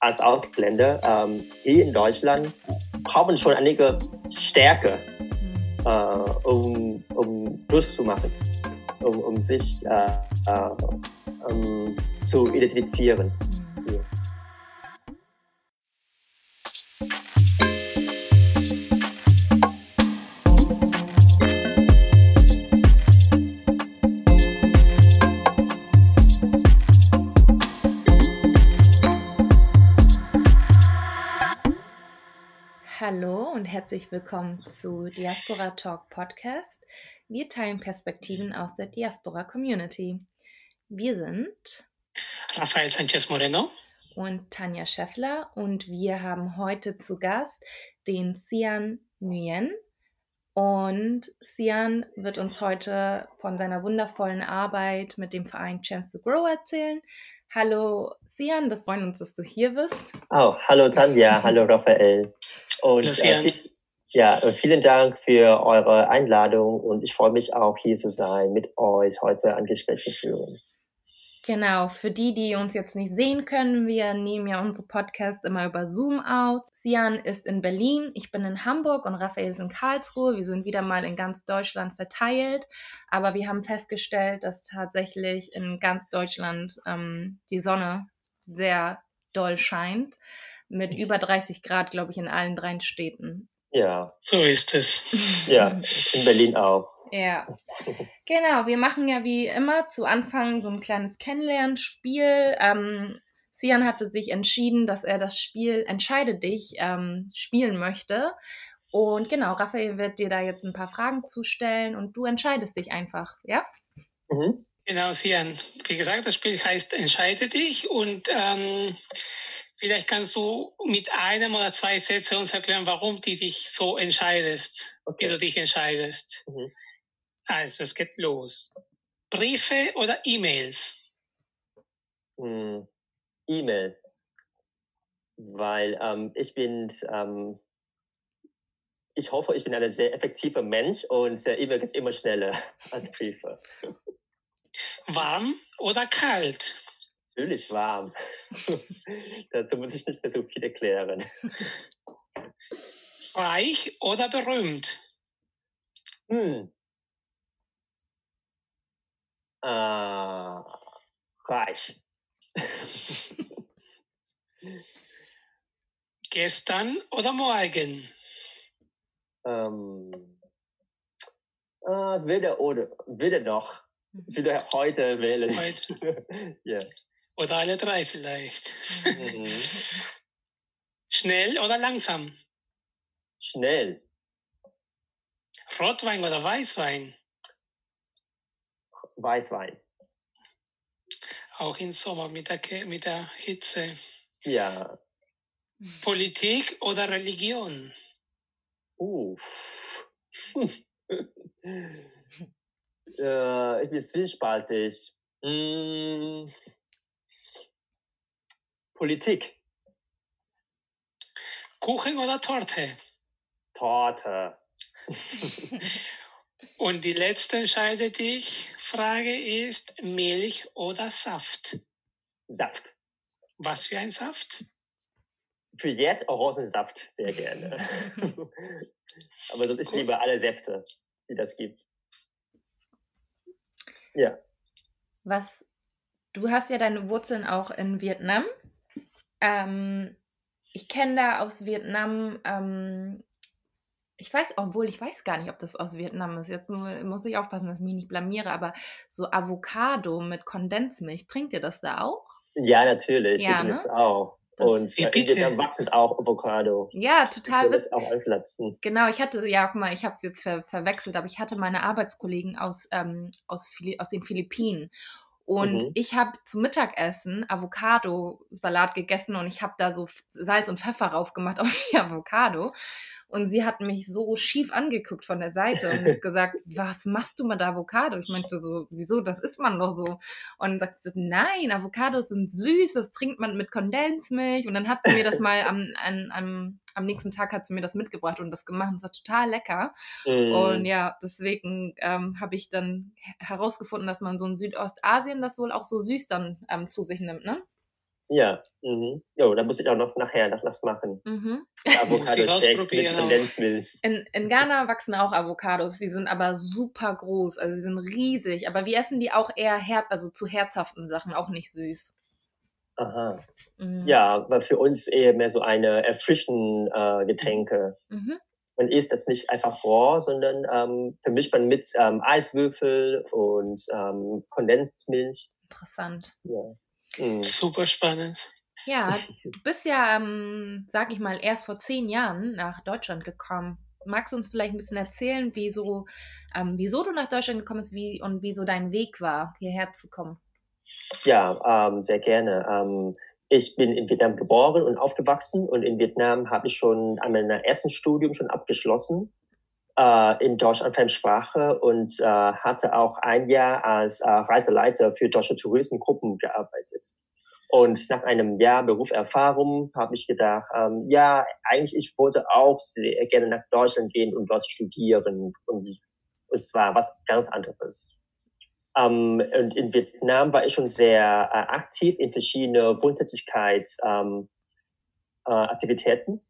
als Ausländer ähm, hier in Deutschland braucht man schon einige Stärke, äh, um, um durchzumachen, um, um sich äh, äh, um, zu identifizieren. Herzlich willkommen zu Diaspora Talk Podcast. Wir teilen Perspektiven aus der Diaspora Community. Wir sind Rafael Sanchez Moreno und Tanja Scheffler und wir haben heute zu Gast den Sian Nguyen. Und Sian wird uns heute von seiner wundervollen Arbeit mit dem Verein Chance to Grow erzählen. Hallo Sian, das freut uns, dass du hier bist. Oh, hallo Tanja, hallo Raphael. Und äh, ja, äh, vielen Dank für eure Einladung und ich freue mich auch hier zu sein, mit euch heute ein Gespräch zu führen. Genau, für die, die uns jetzt nicht sehen können, wir nehmen ja unsere Podcasts immer über Zoom aus. Sian ist in Berlin, ich bin in Hamburg und Raphael ist in Karlsruhe. Wir sind wieder mal in ganz Deutschland verteilt, aber wir haben festgestellt, dass tatsächlich in ganz Deutschland ähm, die Sonne sehr doll scheint, mit über 30 Grad, glaube ich, in allen drei Städten. Ja. So ist es. Ja, in Berlin auch. Ja. Genau, wir machen ja wie immer zu Anfang so ein kleines Kennenlernspiel. Ähm, Sian hatte sich entschieden, dass er das Spiel Entscheide dich ähm, spielen möchte. Und genau, Raphael wird dir da jetzt ein paar Fragen zustellen und du entscheidest dich einfach, ja? Mhm. Genau, Sian. Wie gesagt, das Spiel heißt Entscheide dich und ähm, Vielleicht kannst du mit einem oder zwei Sätzen uns erklären, warum du dich so entscheidest, okay. wie du dich entscheidest. Mhm. Also, es geht los. Briefe oder E-Mails? Mm, E-Mail. Weil ähm, ich bin, ähm, ich hoffe, ich bin ein sehr effektiver Mensch und E-Mail ist immer schneller als Briefe. Warm oder kalt? Natürlich warm. Dazu muss ich nicht mehr so viel erklären. Reich oder berühmt? Hm. Äh, reich. Gestern oder morgen? Ähm, äh, weder oder, weder noch. Ich würde heute wählen. Heute. yeah. Oder alle drei vielleicht. Mhm. Schnell oder langsam? Schnell. Rotwein oder Weißwein? Weißwein. Auch im Sommer mit der, mit der Hitze. Ja. Politik oder Religion? Uff. äh, ich bin zwiespaltig. Mm. Politik. Kuchen oder Torte? Torte. Und die letzte entscheide dich Frage ist Milch oder Saft? Saft. Was für ein Saft? Für jetzt Orangensaft sehr gerne. Aber sonst ist lieber alle Säfte, die das gibt. Ja. Was, du hast ja deine Wurzeln auch in Vietnam. Ähm, ich kenne da aus Vietnam, ähm, ich weiß, obwohl ich weiß gar nicht, ob das aus Vietnam ist. Jetzt muss ich aufpassen, dass ich mich nicht blamiere, aber so Avocado mit Kondensmilch, trinkt ihr das da auch? Ja, natürlich. Ja, ne? das auch. Das und in Vietnam wachsen auch Avocado. Ja, total. Das auch. Genau, ich hatte, ja, guck mal, ich habe es jetzt ver verwechselt, aber ich hatte meine Arbeitskollegen aus, ähm, aus, aus den Philippinen. Und mhm. ich habe zum Mittagessen Avocado-Salat gegessen und ich habe da so Salz und Pfeffer raufgemacht auf die Avocado. Und sie hat mich so schief angeguckt von der Seite und gesagt, was machst du mit Avocado? Ich meinte so, wieso, das isst man doch so. Und sagt sie, nein, Avocados sind süß, das trinkt man mit Kondensmilch. Und dann hat sie mir das mal am, am, am, am nächsten Tag hat sie mir das mitgebracht und das gemacht. Es war total lecker. Mm. Und ja, deswegen ähm, habe ich dann herausgefunden, dass man so in Südostasien das wohl auch so süß dann ähm, zu sich nimmt, ne? Ja, mhm. Jo, da muss ich auch noch nachher das, das machen. Mhm. Avocado-Shake mit Kondensmilch. In, in Ghana wachsen auch Avocados. Die sind aber super groß, also sie sind riesig. Aber wir essen die auch eher her also zu herzhaften Sachen, auch nicht süß. Aha. Mhm. Ja, aber für uns eher mehr so eine erfrischende äh, Getränke. Mhm. Man isst das nicht einfach roh, sondern ähm, vermischt man mit ähm, Eiswürfel und ähm, Kondensmilch. Interessant. Ja. Mhm. Super spannend. Ja, du bist ja, ähm, sag ich mal, erst vor zehn Jahren nach Deutschland gekommen. Magst du uns vielleicht ein bisschen erzählen, wieso, ähm, wieso du nach Deutschland gekommen bist wie, und wieso dein Weg war, hierher zu kommen? Ja, ähm, sehr gerne. Ähm, ich bin in Vietnam geboren und aufgewachsen und in Vietnam habe ich schon an meinem ersten Studium schon abgeschlossen äh, in Deutsch und Fremdsprache und äh, hatte auch ein Jahr als äh, Reiseleiter für deutsche Tourismusgruppen gearbeitet. Und nach einem Jahr Berufserfahrung habe ich gedacht, ähm, ja, eigentlich ich wollte auch sehr gerne nach Deutschland gehen und dort studieren. Und es war was ganz anderes. Ähm, und in Vietnam war ich schon sehr äh, aktiv in verschiedene Grundtätigkeitsaktivitäten. Ähm, äh,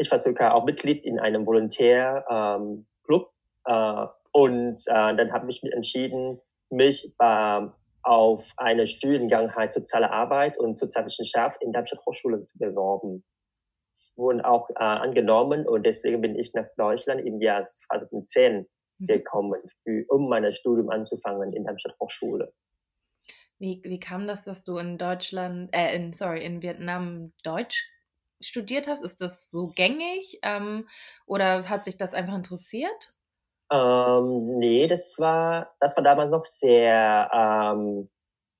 ich war sogar auch Mitglied in einem Volontärclub. Äh, und äh, dann habe ich mich entschieden, mich ähm, auf eine Studiengang halt soziale Arbeit und Sozialwissenschaft in der Hochschule beworben. Wurden auch äh, angenommen und deswegen bin ich nach Deutschland im Jahr 2010 mhm. Gekommen, für, um mein Studium anzufangen in der Hochschule. Wie, wie kam das, dass du in Deutschland, äh, in, sorry, in Vietnam Deutsch studiert hast? Ist das so gängig ähm, oder hat sich das einfach interessiert? Ähm, nee, das war, das war damals noch sehr ähm,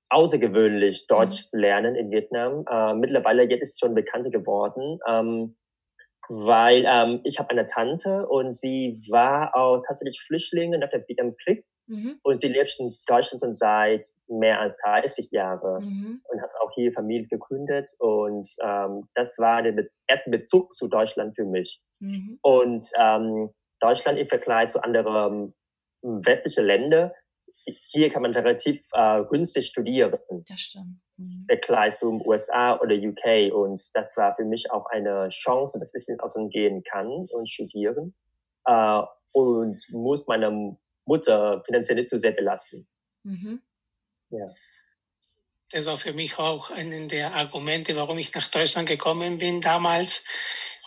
außergewöhnlich, Deutsch mhm. zu lernen in Vietnam. Äh, mittlerweile jetzt ist es schon bekannter geworden, ähm, weil ähm, ich habe eine Tante und sie war auch tatsächlich Flüchtlinge nach dem Vietnamkrieg mhm. und sie lebt in Deutschland schon seit mehr als 30 Jahren mhm. und hat auch hier Familie gegründet und ähm, das war der erste Bezug zu Deutschland für mich. Mhm. Und ähm, Deutschland im Vergleich zu anderen ähm, westlichen Ländern, hier kann man relativ äh, günstig studieren. Das stimmt. Mhm. Vergleich zum USA oder UK. Und das war für mich auch eine Chance, dass ich ins Ausland gehen kann und studieren. Äh, und muss meine Mutter finanziell nicht so sehr belasten. Mhm. Ja. Das war für mich auch einen der Argumente, warum ich nach Deutschland gekommen bin damals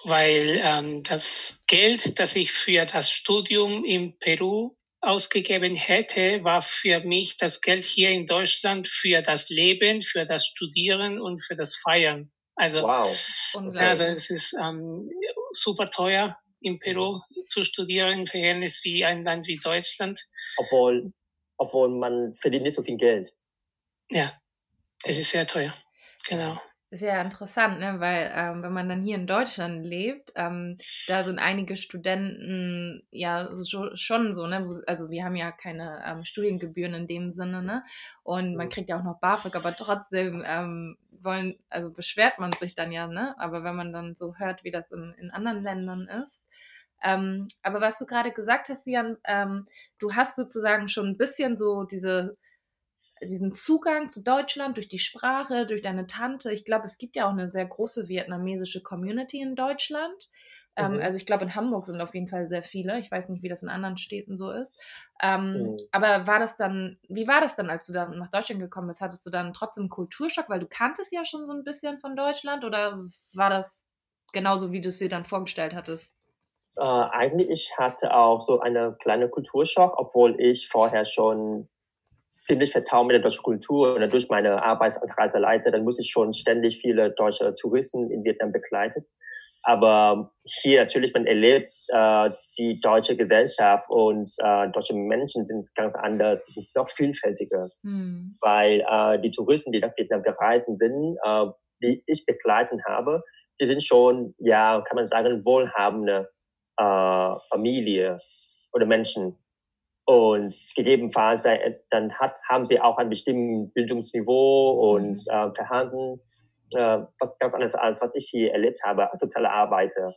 weil ähm, das Geld, das ich für das Studium in Peru ausgegeben hätte, war für mich das Geld hier in Deutschland für das Leben, für das Studieren und für das Feiern. Also, wow. also es ist ähm, super teuer in Peru zu studieren im Verhältnis wie ein Land wie Deutschland. Obwohl, obwohl man verdient nicht so viel Geld. Ja, es ist sehr teuer. Genau ist ja interessant, ne? weil ähm, wenn man dann hier in Deutschland lebt, ähm, da sind einige Studenten ja schon so, ne? also wir haben ja keine ähm, Studiengebühren in dem Sinne, ne? Und man mhm. kriegt ja auch noch BAföG, aber trotzdem ähm, wollen, also beschwert man sich dann ja, ne? Aber wenn man dann so hört, wie das in, in anderen Ländern ist. Ähm, aber was du gerade gesagt hast, Jan, ähm, du hast sozusagen schon ein bisschen so diese diesen Zugang zu Deutschland durch die Sprache, durch deine Tante. Ich glaube, es gibt ja auch eine sehr große vietnamesische Community in Deutschland. Ähm, mhm. also ich glaube, in Hamburg sind auf jeden Fall sehr viele. Ich weiß nicht, wie das in anderen Städten so ist. Ähm, mhm. Aber war das dann, wie war das dann, als du dann nach Deutschland gekommen bist? Hattest du dann trotzdem Kulturschock, weil du kanntest ja schon so ein bisschen von Deutschland? Oder war das genauso, wie du es dir dann vorgestellt hattest? Äh, eigentlich, ich hatte auch so eine kleine Kulturschock, obwohl ich vorher schon ziemlich vertraut mit der deutschen Kultur und durch meine Arbeit als Reiseleiter, dann muss ich schon ständig viele deutsche Touristen in Vietnam begleiten. Aber hier natürlich, man erlebt äh, die deutsche Gesellschaft und äh, deutsche Menschen sind ganz anders, noch vielfältiger, hm. weil äh, die Touristen, die nach Vietnam gereist sind, äh, die ich begleiten habe, die sind schon, ja, kann man sagen, wohlhabende äh, Familie oder Menschen. Und gegebenenfalls äh, dann hat, haben sie auch ein bestimmtes Bildungsniveau und mhm. äh, verhandeln äh, was ganz anderes als was ich hier erlebt habe als soziale Arbeiter.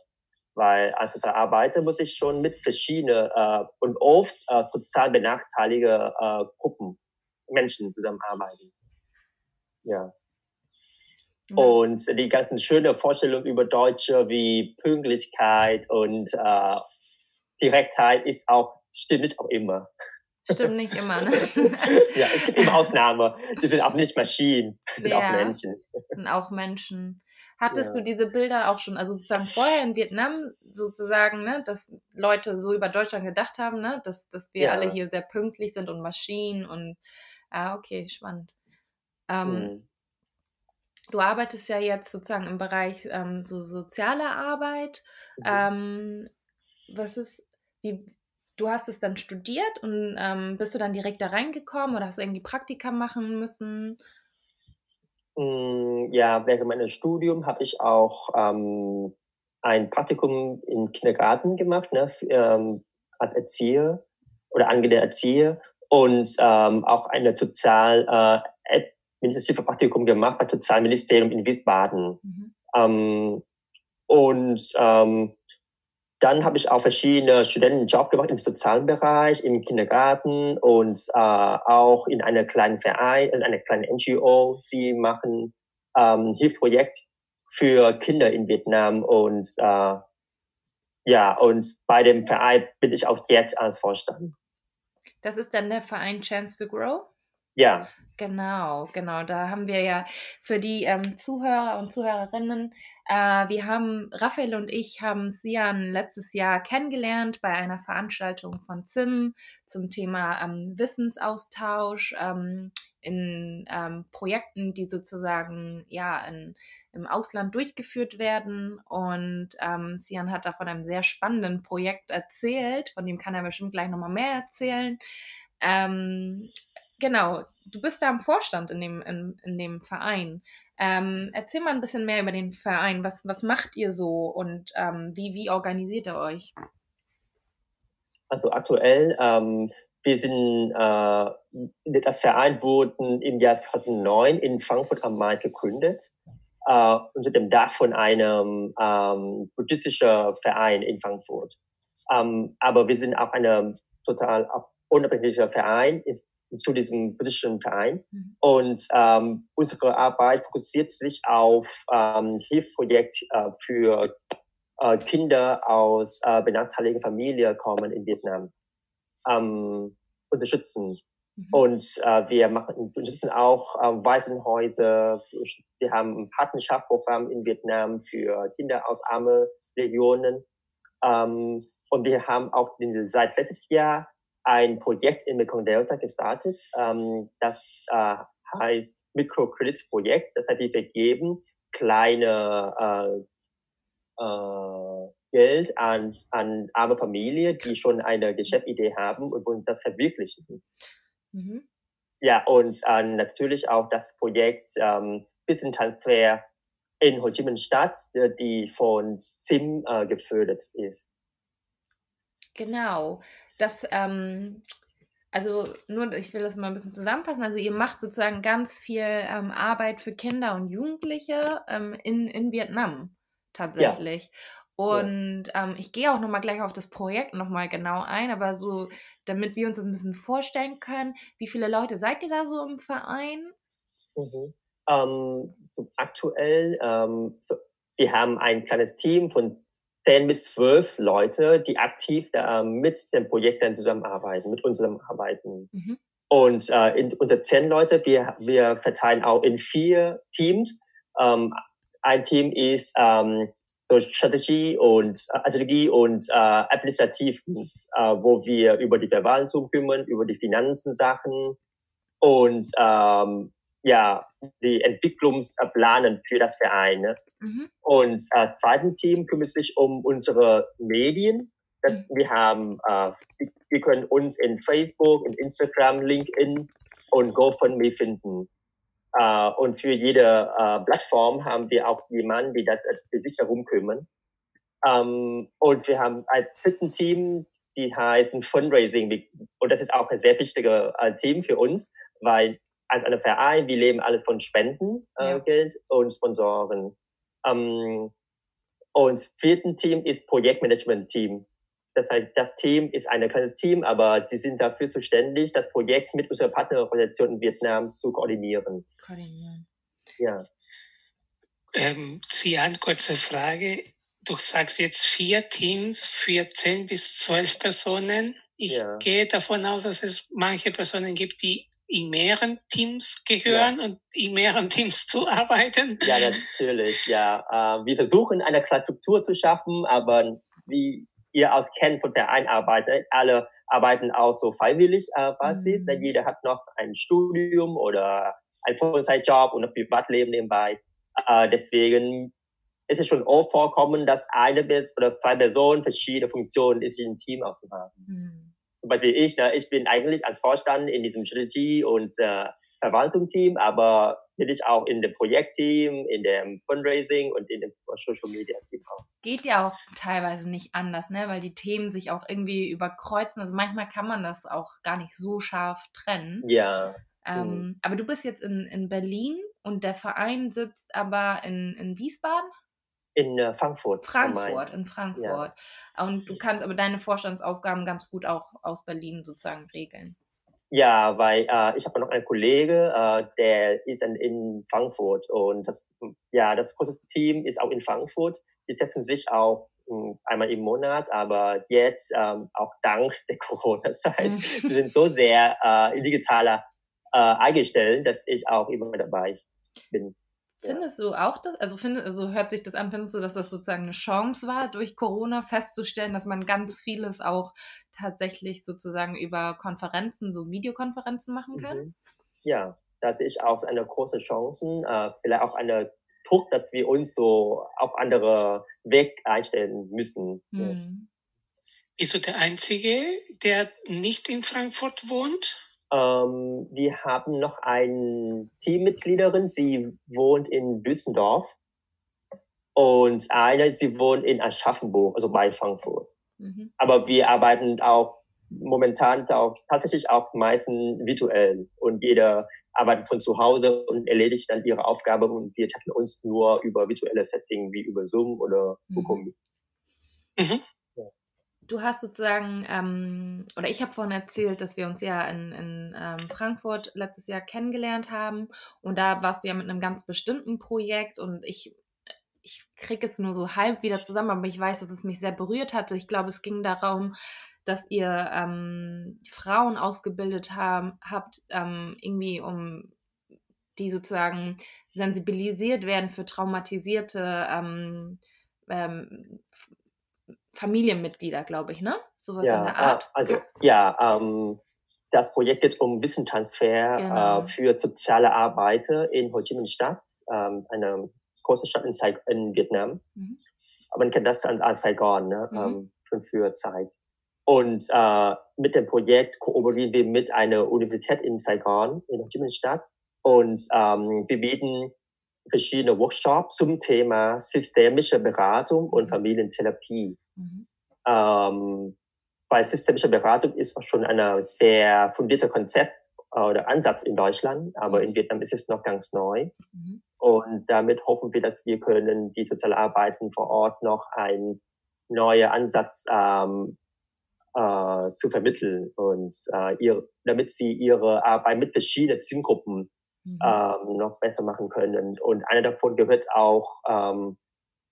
Weil als soziale Arbeiter muss ich schon mit verschiedenen äh, und oft äh, sozial benachteiligte äh, Gruppen, Menschen zusammenarbeiten. Ja. Mhm. Und die ganzen schönen Vorstellungen über Deutsche wie Pünktlichkeit und äh, Direktheit ist auch, stimmt nicht auch immer. Stimmt nicht immer, ne? ja, es gibt immer Ausnahmen. Die sind auch nicht Maschinen, die sind ja, auch Menschen. Sind auch Menschen. Hattest ja. du diese Bilder auch schon, also sozusagen vorher in Vietnam sozusagen, ne, dass Leute so über Deutschland gedacht haben, ne, dass, dass wir ja. alle hier sehr pünktlich sind und Maschinen und ah, okay, spannend. Ähm, mhm. Du arbeitest ja jetzt sozusagen im Bereich ähm, so soziale Arbeit. Mhm. Ähm, was ist, wie, du hast es dann studiert und ähm, bist du dann direkt da reingekommen oder hast du irgendwie Praktika machen müssen? Mm, ja, während meines Studiums habe ich auch ähm, ein Praktikum im Kindergarten gemacht, ne, ähm, als Erzieher oder angehende Erzieher und ähm, auch eine sozial äh, administrative Praktikum gemacht beim Sozialministerium in Wiesbaden. Mhm. Ähm, und ähm, dann habe ich auch verschiedene Studentenjobs gemacht im sozialen Bereich, im Kindergarten und äh, auch in einer kleinen Verein, also einer kleinen NGO. Sie machen ähm, Hilfsprojekt für Kinder in Vietnam und äh, ja, und bei dem Verein bin ich auch jetzt als Vorstand. Das ist dann der Verein Chance to Grow? Ja. Genau, genau. Da haben wir ja für die ähm, Zuhörer und Zuhörerinnen, äh, wir haben, Raphael und ich haben Sian letztes Jahr kennengelernt bei einer Veranstaltung von ZIM zum Thema ähm, Wissensaustausch ähm, in ähm, Projekten, die sozusagen ja in, im Ausland durchgeführt werden. Und ähm, Sian hat da von einem sehr spannenden Projekt erzählt, von dem kann er bestimmt gleich nochmal mehr erzählen. Ähm, Genau, du bist da im Vorstand in dem, in, in dem Verein. Ähm, erzähl mal ein bisschen mehr über den Verein. Was, was macht ihr so und ähm, wie, wie organisiert ihr euch? Also aktuell, ähm, wir sind, äh, das Verein wurde im Jahr 2009 in Frankfurt am Main gegründet, äh, unter dem Dach von einem ähm, buddhistischen Verein in Frankfurt. Ähm, aber wir sind auch ein total unabhängiger Verein zu diesem politischen Verein. Mhm. Und ähm, unsere Arbeit fokussiert sich auf ähm, Hilfsprojekt äh, für äh, Kinder aus äh, benachteiligten Familien kommen in Vietnam ähm, unterstützen. Mhm. Und äh, wir machen, unterstützen auch äh, Waisenhäuser. Wir haben ein Partnerschaftsprogramm in Vietnam für Kinder aus armen Regionen. Ähm, und wir haben auch seit letztes Jahr ein Projekt in Mekong Delta gestartet, ähm, das äh, heißt Mikrokreditprojekt. Das heißt, wir vergeben kleine äh, äh, Geld an, an arme Familien, die schon eine Geschäftsidee haben und wollen das verwirklichen. Mhm. Ja, und äh, natürlich auch das Projekt ähm, Wissenstransfer in Ho Chi Minh Stadt, die von SIM äh, gefördert ist. Genau das, ähm, also nur, ich will das mal ein bisschen zusammenfassen. Also ihr macht sozusagen ganz viel ähm, Arbeit für Kinder und Jugendliche ähm, in, in Vietnam tatsächlich. Ja. Und ja. ähm, ich gehe auch nochmal gleich auf das Projekt nochmal genau ein, aber so, damit wir uns das ein bisschen vorstellen können, wie viele Leute seid ihr da so im Verein? Mhm. Ähm, so aktuell, ähm, so, wir haben ein kleines Team von 10 bis 12 Leute, die aktiv äh, mit dem Projekt dann zusammenarbeiten, mit uns zusammenarbeiten. Mhm. Und äh, in, unter 10 Leute, wir, wir verteilen auch in vier Teams. Ähm, ein Team ist ähm, so Strategie und äh, Strategie und äh, administrativ, äh, wo wir über die Verwaltung kümmern, über die Finanzen-Sachen und ähm, ja, die Entwicklungsplanen für das Verein. Ne? Mhm. Und äh, zweiten Team kümmert sich um unsere Medien. Das, mhm. Wir haben, äh, wir können uns in Facebook, in Instagram, LinkedIn und GoFundMe finden. Äh, und für jede äh, Plattform haben wir auch jemanden, die das für sich herum kümmern. Ähm, und wir haben ein dritten Team, die heißen Fundraising. Und das ist auch ein sehr wichtiges äh, Team für uns, weil als eine Verein, wir leben alle von Spenden, äh, ja. Geld und Sponsoren. Ähm, und das vierte Team ist Projektmanagement-Team. Das heißt, das Team ist ein kleines Team, aber die sind dafür zuständig, das Projekt mit unserer Partnerorganisation in Vietnam zu koordinieren. Koordinieren. Ja. Ähm, Sian, kurze Frage. Du sagst jetzt vier Teams für zehn bis zwölf Personen. Ich ja. gehe davon aus, dass es manche Personen gibt, die in mehreren Teams gehören ja. und in mehreren Teams zu arbeiten. Ja, natürlich, ja. Äh, wir versuchen eine klare Struktur zu schaffen, aber wie ihr aus kennt von der Einarbeitung, alle arbeiten auch so freiwillig äh, Basis, mhm. denn jeder hat noch ein Studium oder ein Vollzeitjob und ein Privatleben nebenbei. Äh, deswegen ist es schon oft vorkommen, dass eine oder zwei Personen verschiedene Funktionen in diesem Team auszuhaben. Mhm. Zum Beispiel ich, ne, ich bin eigentlich als Vorstand in diesem Strategie- und äh, Verwaltungsteam, aber bin ich auch in dem Projektteam, in dem Fundraising und in dem Social Media Team auch. Geht ja auch teilweise nicht anders, ne? weil die Themen sich auch irgendwie überkreuzen. Also manchmal kann man das auch gar nicht so scharf trennen. Ja. Ähm, mhm. Aber du bist jetzt in, in Berlin und der Verein sitzt aber in, in Wiesbaden? In äh, Frankfurt. Frankfurt, in Frankfurt. Ja. Und du kannst aber deine Vorstandsaufgaben ganz gut auch aus Berlin sozusagen regeln. Ja, weil äh, ich habe noch einen Kollege, äh, der ist dann in Frankfurt und das, ja, das große Team ist auch in Frankfurt. Die treffen sich auch mh, hm, einmal im Monat, aber jetzt ähm, auch dank der Corona-Zeit, wir sind so sehr äh, digitaler äh, eingestellt, dass ich auch immer dabei bin. Findest du auch das, also, find, also hört sich das an, findest du, dass das sozusagen eine Chance war, durch Corona festzustellen, dass man ganz vieles auch tatsächlich sozusagen über Konferenzen, so Videokonferenzen machen kann? Mhm. Ja, da sehe ich auch eine große Chance, äh, vielleicht auch eine Druck, dass wir uns so auf andere Weg einstellen müssen. Mhm. Bist du der Einzige, der nicht in Frankfurt wohnt? Ähm, wir haben noch eine Teammitgliederin, sie wohnt in Düsseldorf. Und eine, sie wohnt in Aschaffenburg, also bei Frankfurt. Mhm. Aber wir arbeiten auch momentan auch tatsächlich auch meistens virtuell. Und jeder arbeitet von zu Hause und erledigt dann ihre Aufgabe und wir treffen uns nur über virtuelle Settings wie über Zoom oder Google mhm. mhm du hast sozusagen, ähm, oder ich habe vorhin erzählt, dass wir uns ja in, in ähm, Frankfurt letztes Jahr kennengelernt haben und da warst du ja mit einem ganz bestimmten Projekt und ich, ich kriege es nur so halb wieder zusammen, aber ich weiß, dass es mich sehr berührt hatte. Ich glaube, es ging darum, dass ihr ähm, Frauen ausgebildet haben, habt, ähm, irgendwie um die sozusagen sensibilisiert werden für traumatisierte ähm, ähm, Familienmitglieder, glaube ich, ne? Sowas ja, in der Art. Also ja, ähm, das Projekt geht um Wissenstransfer äh, genau. äh, für soziale Arbeiter in Ho Chi Minh Stadt, ähm, eine große Stadt in, Saig in Vietnam. Mhm. Man kennt das als Saigon ne? Mhm. Ähm, für, für Zeit. Und äh, mit dem Projekt kooperieren wir mit einer Universität in Saigon, in Ho Chi Minh Stadt. Und ähm, wir bieten verschiedene Workshops zum Thema systemische Beratung und mhm. Familientherapie. Mhm. Ähm, bei systemischer Beratung ist schon ein sehr fundierter Konzept äh, oder Ansatz in Deutschland, aber in Vietnam ist es noch ganz neu. Mhm. Und damit hoffen wir, dass wir können die Sozialarbeiten vor Ort noch ein neuer Ansatz ähm, äh, zu vermitteln und äh, ihr, damit sie ihre Arbeit mit verschiedenen Zielgruppen mhm. ähm, noch besser machen können. Und einer davon gehört auch ähm,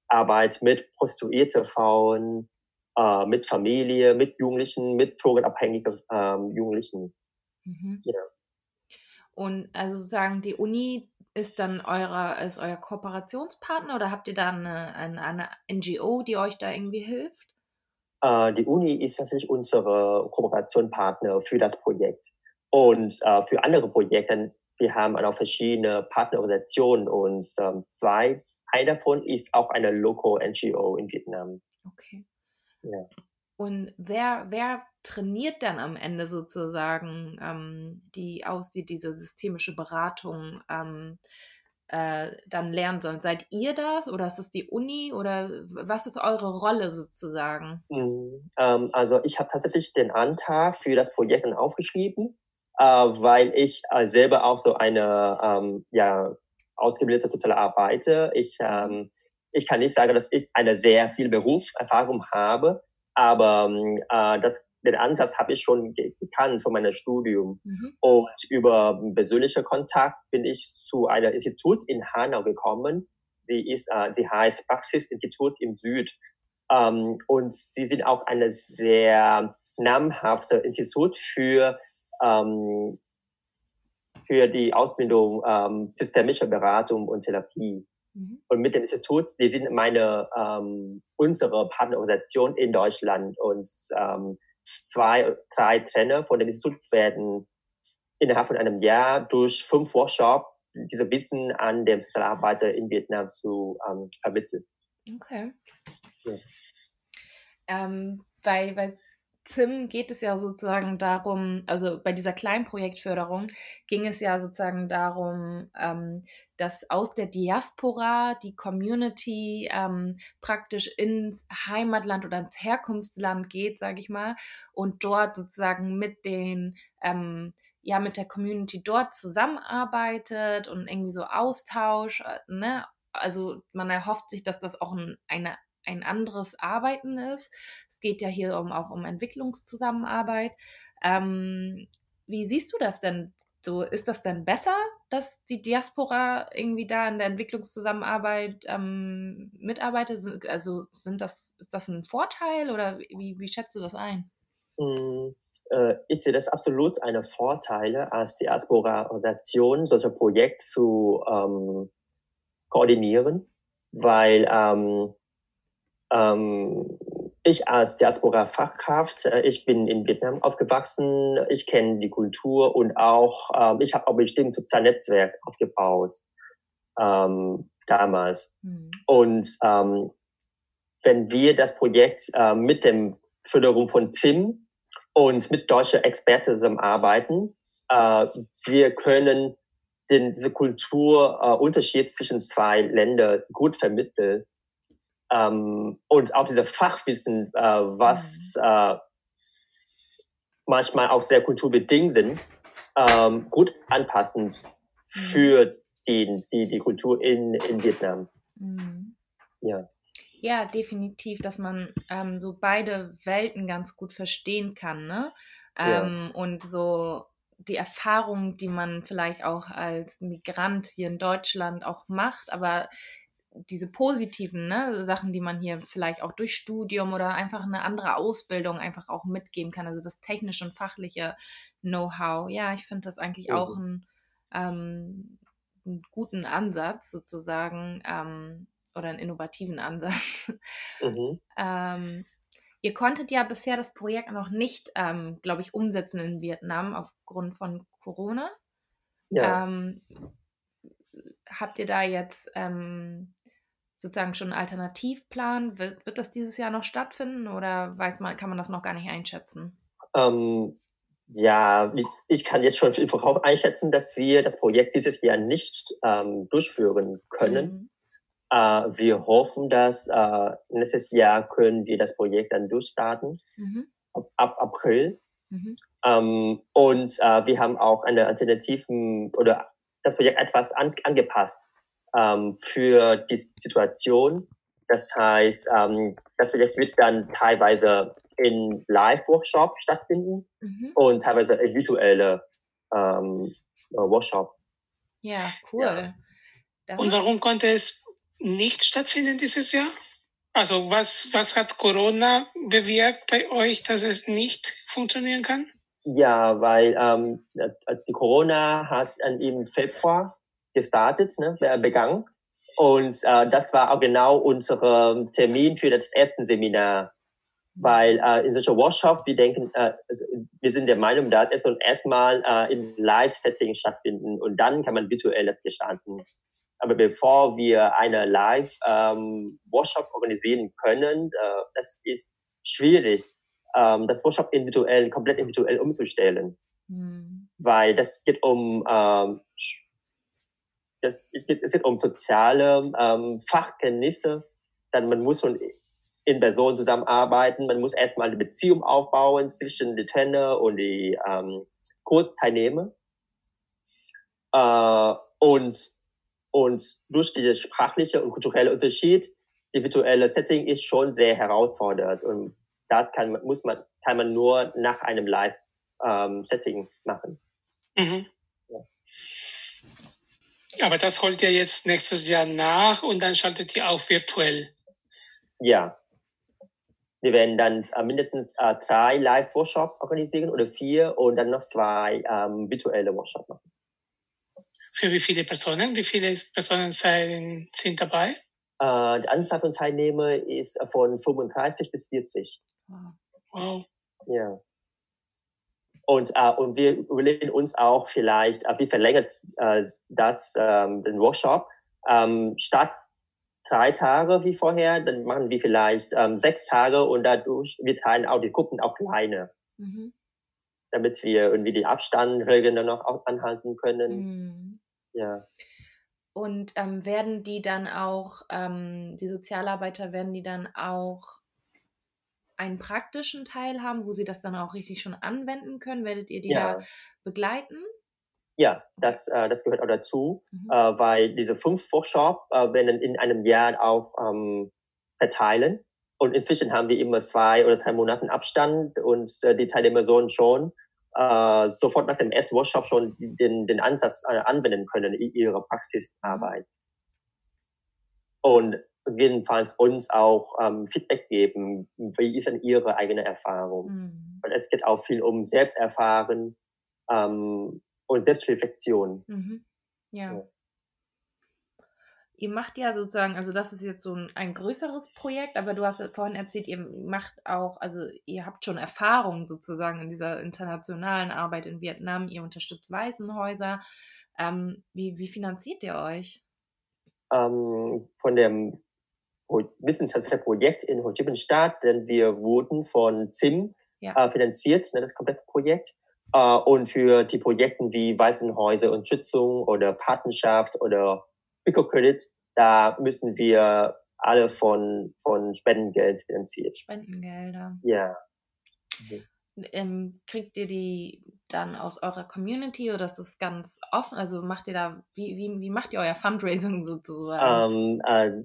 Arbeit mit prostituierte Frauen, äh, mit Familie, mit Jugendlichen, mit drogenabhängigen ähm, Jugendlichen. Mhm. Ja. Und also sagen, die Uni ist dann eure, ist euer Kooperationspartner oder habt ihr da eine, eine, eine NGO, die euch da irgendwie hilft? Äh, die Uni ist tatsächlich unsere Kooperationspartner für das Projekt. Und äh, für andere Projekte, wir haben auch verschiedene Partnerorganisationen und ähm, zwei eine davon ist auch eine Local NGO in Vietnam. Okay. Ja. Und wer, wer trainiert dann am Ende sozusagen ähm, die aus, die diese systemische Beratung ähm, äh, dann lernen sollen? Seid ihr das oder ist es die Uni oder was ist eure Rolle sozusagen? Mhm. Ähm, also ich habe tatsächlich den Antrag für das Projekt dann aufgeschrieben, äh, weil ich äh, selber auch so eine ähm, ja, ausgebildeter sozialer Arbeiter. Ich, ähm, ich kann nicht sagen, dass ich eine sehr viel Berufserfahrung habe, aber äh, das, den Ansatz habe ich schon gekannt von meinem Studium. Mhm. Und über persönlichen Kontakt bin ich zu einem Institut in Hanau gekommen, sie, ist, äh, sie heißt Praxisinstitut im Süd. Ähm, und sie sind auch eine sehr namhafte Institut für, ähm, für die Ausbildung ähm, systemischer Beratung und Therapie. Mhm. Und mit dem Institut, die sind meine, ähm, unsere Partnerorganisation in Deutschland und ähm, zwei, drei Trainer von dem Institut werden innerhalb von einem Jahr durch fünf Workshops diese Wissen an den Sozialarbeiter in Vietnam zu ähm, vermitteln. Okay. Ja. Ähm, bei, bei Tim geht es ja sozusagen darum, also bei dieser Kleinprojektförderung ging es ja sozusagen darum, ähm, dass aus der Diaspora die Community ähm, praktisch ins Heimatland oder ins Herkunftsland geht, sage ich mal, und dort sozusagen mit den ähm, ja mit der Community dort zusammenarbeitet und irgendwie so Austausch, äh, ne? Also man erhofft sich, dass das auch ein, eine, ein anderes Arbeiten ist. Geht ja hier um, auch um Entwicklungszusammenarbeit. Ähm, wie siehst du das denn? So, ist das denn besser, dass die Diaspora irgendwie da in der Entwicklungszusammenarbeit ähm, mitarbeitet? Also sind das, ist das ein Vorteil oder wie, wie schätzt du das ein? Hm, äh, ich sehe das absolut eine Vorteile als Diaspora-Organisation, solche Projekte zu ähm, koordinieren, weil ähm, ähm, ich als Diaspora-Fachkraft, äh, ich bin in Vietnam aufgewachsen, ich kenne die Kultur und auch, äh, ich habe auch bestimmt soziales Netzwerk aufgebaut ähm, damals. Mhm. Und ähm, wenn wir das Projekt äh, mit dem Förderung von Tim und mit deutschen Experten zusammenarbeiten, äh, wir können den, diese Kulturunterschied äh, zwischen zwei Ländern gut vermitteln ähm, und auch diese Fachwissen, äh, was mhm. äh, manchmal auch sehr kulturbedingt sind, ähm, gut anpassen mhm. für die, die, die Kultur in, in Vietnam. Mhm. Ja. Ja, definitiv, dass man ähm, so beide Welten ganz gut verstehen kann, ne? Ähm, ja. Und so die Erfahrung, die man vielleicht auch als Migrant hier in Deutschland auch macht, aber diese positiven ne, Sachen, die man hier vielleicht auch durch Studium oder einfach eine andere Ausbildung einfach auch mitgeben kann, also das technische und fachliche Know-how. Ja, ich finde das eigentlich mhm. auch ein, ähm, einen guten Ansatz sozusagen ähm, oder einen innovativen Ansatz. Mhm. ähm, ihr konntet ja bisher das Projekt noch nicht, ähm, glaube ich, umsetzen in Vietnam aufgrund von Corona. Ja. Ähm, habt ihr da jetzt ähm, sozusagen schon einen Alternativplan? Wird, wird das dieses Jahr noch stattfinden oder weiß man, kann man das noch gar nicht einschätzen? Ähm, ja, ich kann jetzt schon im Voraus einschätzen, dass wir das Projekt dieses Jahr nicht ähm, durchführen können. Mhm. Äh, wir hoffen, dass äh, nächstes Jahr können wir das Projekt dann durchstarten, mhm. ab, ab, April. Mhm. Ähm, und äh, wir haben auch eine alternativen oder das Projekt etwas an, angepasst ähm, für die Situation. Das heißt, ähm, das Projekt wird dann teilweise in Live-Workshop stattfinden mhm. und teilweise in virtuelle ähm, äh, Workshop. Ja, cool. Ja. Und warum konnte es nicht stattfinden dieses Jahr? Also was, was hat Corona bewirkt bei euch, dass es nicht funktionieren kann? Ja, weil ähm, die Corona hat im Februar gestartet, ne, begangen. Und äh, das war auch genau unser Termin für das erste Seminar. Weil äh, in solchen Workshops, wir denken, äh, wir sind der Meinung, dass es soll erstmal äh, im Live-Setting stattfinden und dann kann man virtuell das gestalten. Aber bevor wir eine Live-Workshop ähm, organisieren können, äh, das ist schwierig, ähm, das Workshop individuell, komplett individuell umzustellen. Mhm. Weil das geht um ähm, das, es geht um soziale ähm, Fachkenntnisse. Dann man muss schon in Person zusammenarbeiten. Man muss erstmal eine Beziehung aufbauen zwischen den Trainer und die ähm, Kursteilnehmer. Äh, und, und durch diese sprachliche und kulturelle Unterschied, die virtuelle Setting ist schon sehr herausfordernd. Und das kann, muss man, kann man nur nach einem Live-Setting ähm, machen. Mhm. Aber das holt ihr jetzt nächstes Jahr nach und dann schaltet ihr auch virtuell. Ja. Wir werden dann äh, mindestens äh, drei Live-Workshops organisieren oder vier und dann noch zwei ähm, virtuelle Workshops machen. Für wie viele Personen? Wie viele Personen sind dabei? Äh, die Anzahl von Teilnehmern ist von 35 bis 40. Wow. Ja. Und, äh, und wir überlegen uns auch vielleicht, äh, wie verlängert äh, das ähm, den Workshop ähm, statt drei Tage wie vorher, dann machen wir vielleicht ähm, sechs Tage und dadurch wir teilen auch die Gruppen auch kleine, mhm. damit wir irgendwie die Abstandregeln dann noch anhalten können. Mhm. Ja. Und ähm, werden die dann auch, ähm, die Sozialarbeiter, werden die dann auch einen praktischen Teil haben, wo sie das dann auch richtig schon anwenden können? Werdet ihr die ja. da begleiten? Ja, das, äh, das gehört auch dazu, mhm. äh, weil diese fünf Workshops äh, werden in einem Jahr auch ähm, verteilen. Und inzwischen haben wir immer zwei oder drei Monate Abstand und äh, die Teilnehmer sollen schon äh, sofort nach dem ersten Workshop schon den, den Ansatz äh, anwenden können in ihrer Praxisarbeit. Und jedenfalls uns auch ähm, Feedback geben, wie ist denn ihre eigene Erfahrung. Mhm. Und es geht auch viel um Selbsterfahren ähm, und Selbstreflexion. Mhm. Ja. ja. Ihr macht ja sozusagen, also das ist jetzt so ein, ein, größeres Projekt, aber du hast vorhin erzählt, ihr macht auch, also ihr habt schon Erfahrung sozusagen in dieser internationalen Arbeit in Vietnam, ihr unterstützt Waisenhäuser. Ähm, wie, wie finanziert ihr euch? Ähm, von dem wissenschaftlichen Projekt in Ho Chi Minh Stadt, denn wir wurden von ZIM ja. äh, finanziert, ne, das komplette Projekt. Uh, und für die Projekte wie Waisenhäuser und Schützung oder Patenschaft oder Microcredit, da müssen wir alle von, von Spendengeld finanziert. Spendengelder. Ja. Mhm. Ähm, kriegt ihr die dann aus eurer Community oder ist das ganz offen? Also macht ihr da, wie, wie, wie macht ihr euer Fundraising sozusagen? Ähm, äh,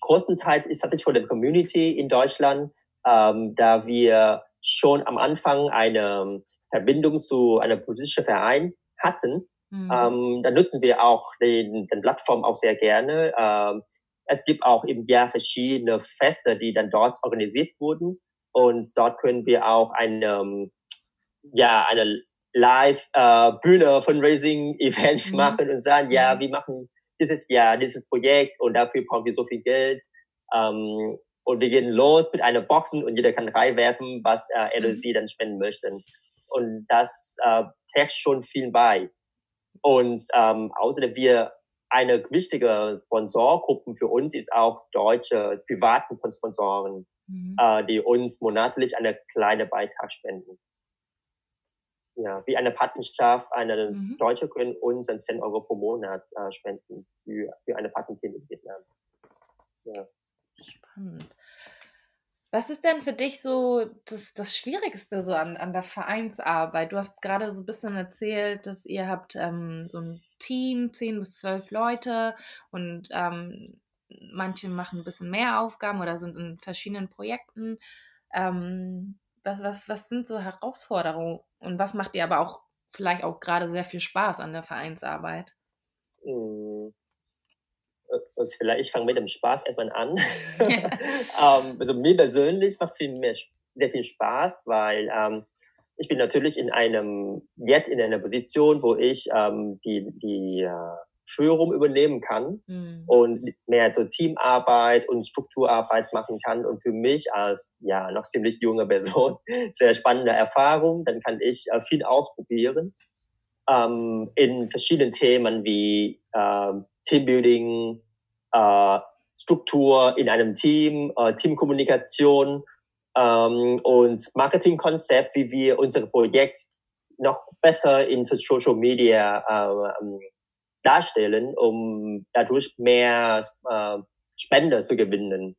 größtenteils ist tatsächlich von der Community in Deutschland, ähm, da wir schon am Anfang eine Verbindung zu einem politischen Verein hatten, mhm. ähm, dann nutzen wir auch den, den Plattform auch sehr gerne. Ähm, es gibt auch im Jahr verschiedene Feste, die dann dort organisiert wurden. Und dort können wir auch eine, ja, eine Live-Bühne äh, Fundraising-Events mhm. machen und sagen, ja, mhm. wir machen dieses Jahr dieses Projekt und dafür brauchen wir so viel Geld. Ähm, und wir gehen los mit einer Boxen und jeder kann reinwerfen, was äh, er oder sie dann spenden möchte. Und das äh, trägt schon viel bei. Und ähm, außerdem wir eine wichtige Sponsorgruppe für uns ist auch deutsche privaten Sponsoren, mhm. äh, die uns monatlich eine kleine Beitrag spenden. Ja, wie eine Patenschaft, eine mhm. Deutsche können uns dann 10 Euro pro Monat äh, spenden für, für eine Patentin in Vietnam. Ja. Spannend. Was ist denn für dich so das, das Schwierigste so an, an der Vereinsarbeit? Du hast gerade so ein bisschen erzählt, dass ihr habt ähm, so ein Team, zehn bis zwölf Leute und ähm, manche machen ein bisschen mehr Aufgaben oder sind in verschiedenen Projekten. Ähm, was, was, was sind so Herausforderungen und was macht dir aber auch vielleicht auch gerade sehr viel Spaß an der Vereinsarbeit? Mhm also vielleicht, ich fange mit dem Spaß erstmal an. ähm, also mir persönlich macht viel mehr, sehr viel Spaß, weil ähm, ich bin natürlich in einem, jetzt in einer Position, wo ich ähm, die, die äh, Führung übernehmen kann mhm. und mehr so Teamarbeit und Strukturarbeit machen kann. Und für mich als ja noch ziemlich junge Person sehr spannende Erfahrung. Dann kann ich äh, viel ausprobieren ähm, in verschiedenen Themen wie äh, Teambuilding, äh, Struktur in einem Team, äh, Teamkommunikation ähm, und Marketingkonzept, wie wir unser Projekt noch besser in Social Media äh, darstellen, um dadurch mehr äh, Spender zu gewinnen,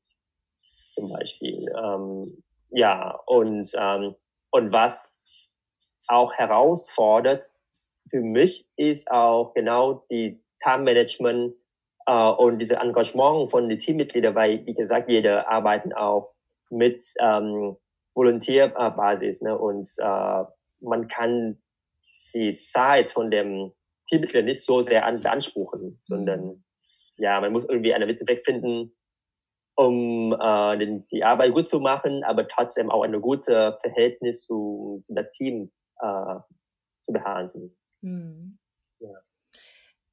zum Beispiel. Ähm, ja, und, ähm, und was auch herausfordert für mich ist auch genau die Time Management äh, und diese Engagement von den Teammitgliedern, weil, wie gesagt, jeder arbeiten auch mit ähm, Volontärbasis ne? und äh, man kann die Zeit von dem Teammitglieder nicht so sehr an, beanspruchen, sondern mhm. ja, man muss irgendwie eine Mitte wegfinden, um äh, den, die Arbeit gut zu machen, aber trotzdem auch ein gutes Verhältnis zu, zu dem Team äh, zu behalten. Mhm. Ja.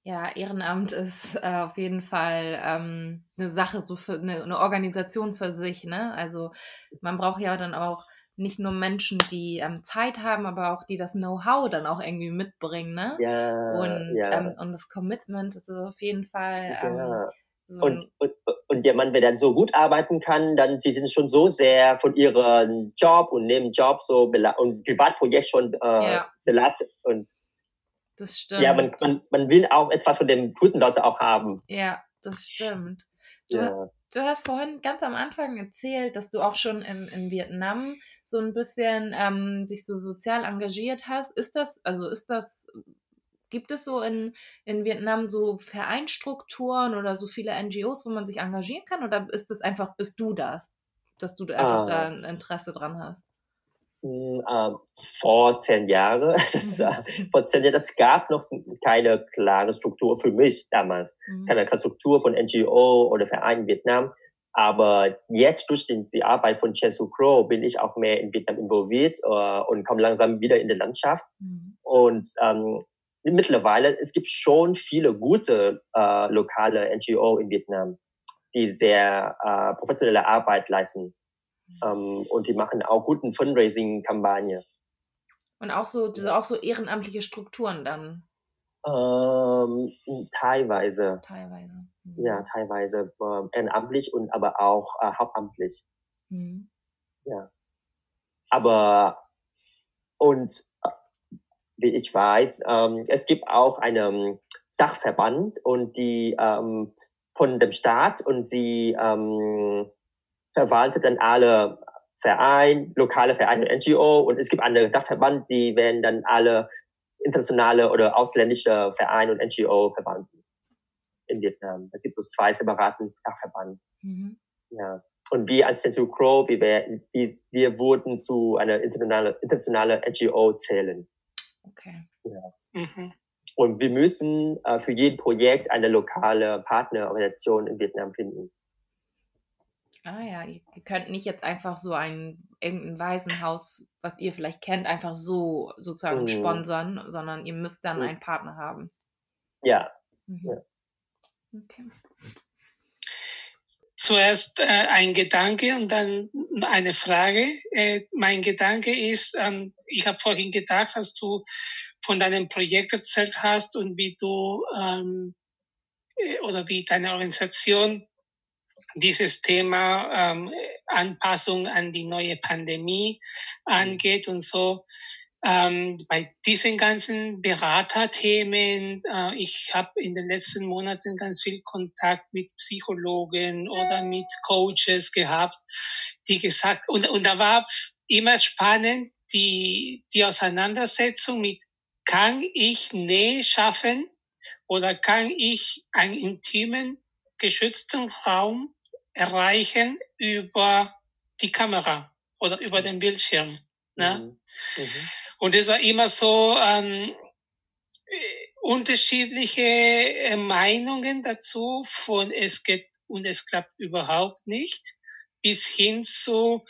Ja, Ehrenamt ist äh, auf jeden Fall ähm, eine Sache, so für eine, eine, Organisation für sich. Ne? Also man braucht ja dann auch nicht nur Menschen, die ähm, Zeit haben, aber auch die das Know-how dann auch irgendwie mitbringen. Ne? Ja, und, ja. Ähm, und das Commitment ist auf jeden Fall. Ähm, ja. So und, und, und der Mann, wenn er dann so gut arbeiten kann, dann sie sind schon so sehr von ihrem Job und neben Job so und Privatprojekt schon äh, ja. belastet und das stimmt. Ja, man, man, man will auch etwas von dem guten Leute auch haben. Ja, das stimmt. Du, ja. du hast vorhin ganz am Anfang erzählt, dass du auch schon in, in Vietnam so ein bisschen ähm, dich so sozial engagiert hast. Ist das, also ist das, gibt es so in, in Vietnam so Vereinstrukturen oder so viele NGOs, wo man sich engagieren kann? Oder ist das einfach, bist du das, dass du einfach ah. da ein Interesse dran hast? Äh, vor zehn Jahren. Das, äh, vor zehn Jahren, das gab noch keine klare Struktur für mich damals. Mhm. Keine klare Struktur von NGO oder Verein in Vietnam. Aber jetzt durch die, die Arbeit von Chesu Crow bin ich auch mehr in Vietnam involviert äh, und komme langsam wieder in die Landschaft. Mhm. Und ähm, mittlerweile, es gibt schon viele gute äh, lokale NGO in Vietnam, die sehr äh, professionelle Arbeit leisten. Ähm, und die machen auch guten Fundraising-Kampagne. Und auch so, auch so ehrenamtliche Strukturen dann? Ähm, teilweise. Teilweise. Mhm. Ja, teilweise äh, ehrenamtlich und aber auch äh, hauptamtlich. Mhm. Ja. Aber und äh, wie ich weiß, ähm, es gibt auch einen Dachverband und die ähm, von dem Staat und sie ähm, verwaltet dann alle Vereine, lokale Vereine und NGO und es gibt einen Dachverband, die werden dann alle internationale oder ausländische Vereine und NGO verwalten in Vietnam. Es gibt es zwei separaten Dachverband. Mhm. Ja. Und wir als Tensu Crow, wir, wir, wir wurden zu einer internationalen internationale NGO zählen. Okay. Ja. Mhm. Und wir müssen äh, für jedes Projekt eine lokale Partnerorganisation in Vietnam finden. Ah ja, ihr könnt nicht jetzt einfach so ein irgendein Waisenhaus, was ihr vielleicht kennt, einfach so sozusagen mhm. sponsern, sondern ihr müsst dann mhm. einen Partner haben. Ja. Mhm. ja. Okay. Zuerst äh, ein Gedanke und dann eine Frage. Äh, mein Gedanke ist, ähm, ich habe vorhin gedacht, dass du von deinem Projekt erzählt hast und wie du ähm, äh, oder wie deine Organisation dieses Thema ähm, Anpassung an die neue Pandemie angeht und so. Ähm, bei diesen ganzen Beraterthemen, äh, ich habe in den letzten Monaten ganz viel Kontakt mit Psychologen oder mit Coaches gehabt, die gesagt, und, und da war immer spannend die, die Auseinandersetzung mit, kann ich Nähe schaffen oder kann ich einen intimen geschützten Raum erreichen über die Kamera oder über den Bildschirm. Ne? Mhm. Mhm. Und es war immer so ähm, unterschiedliche äh, Meinungen dazu von es geht und es klappt überhaupt nicht bis hin zu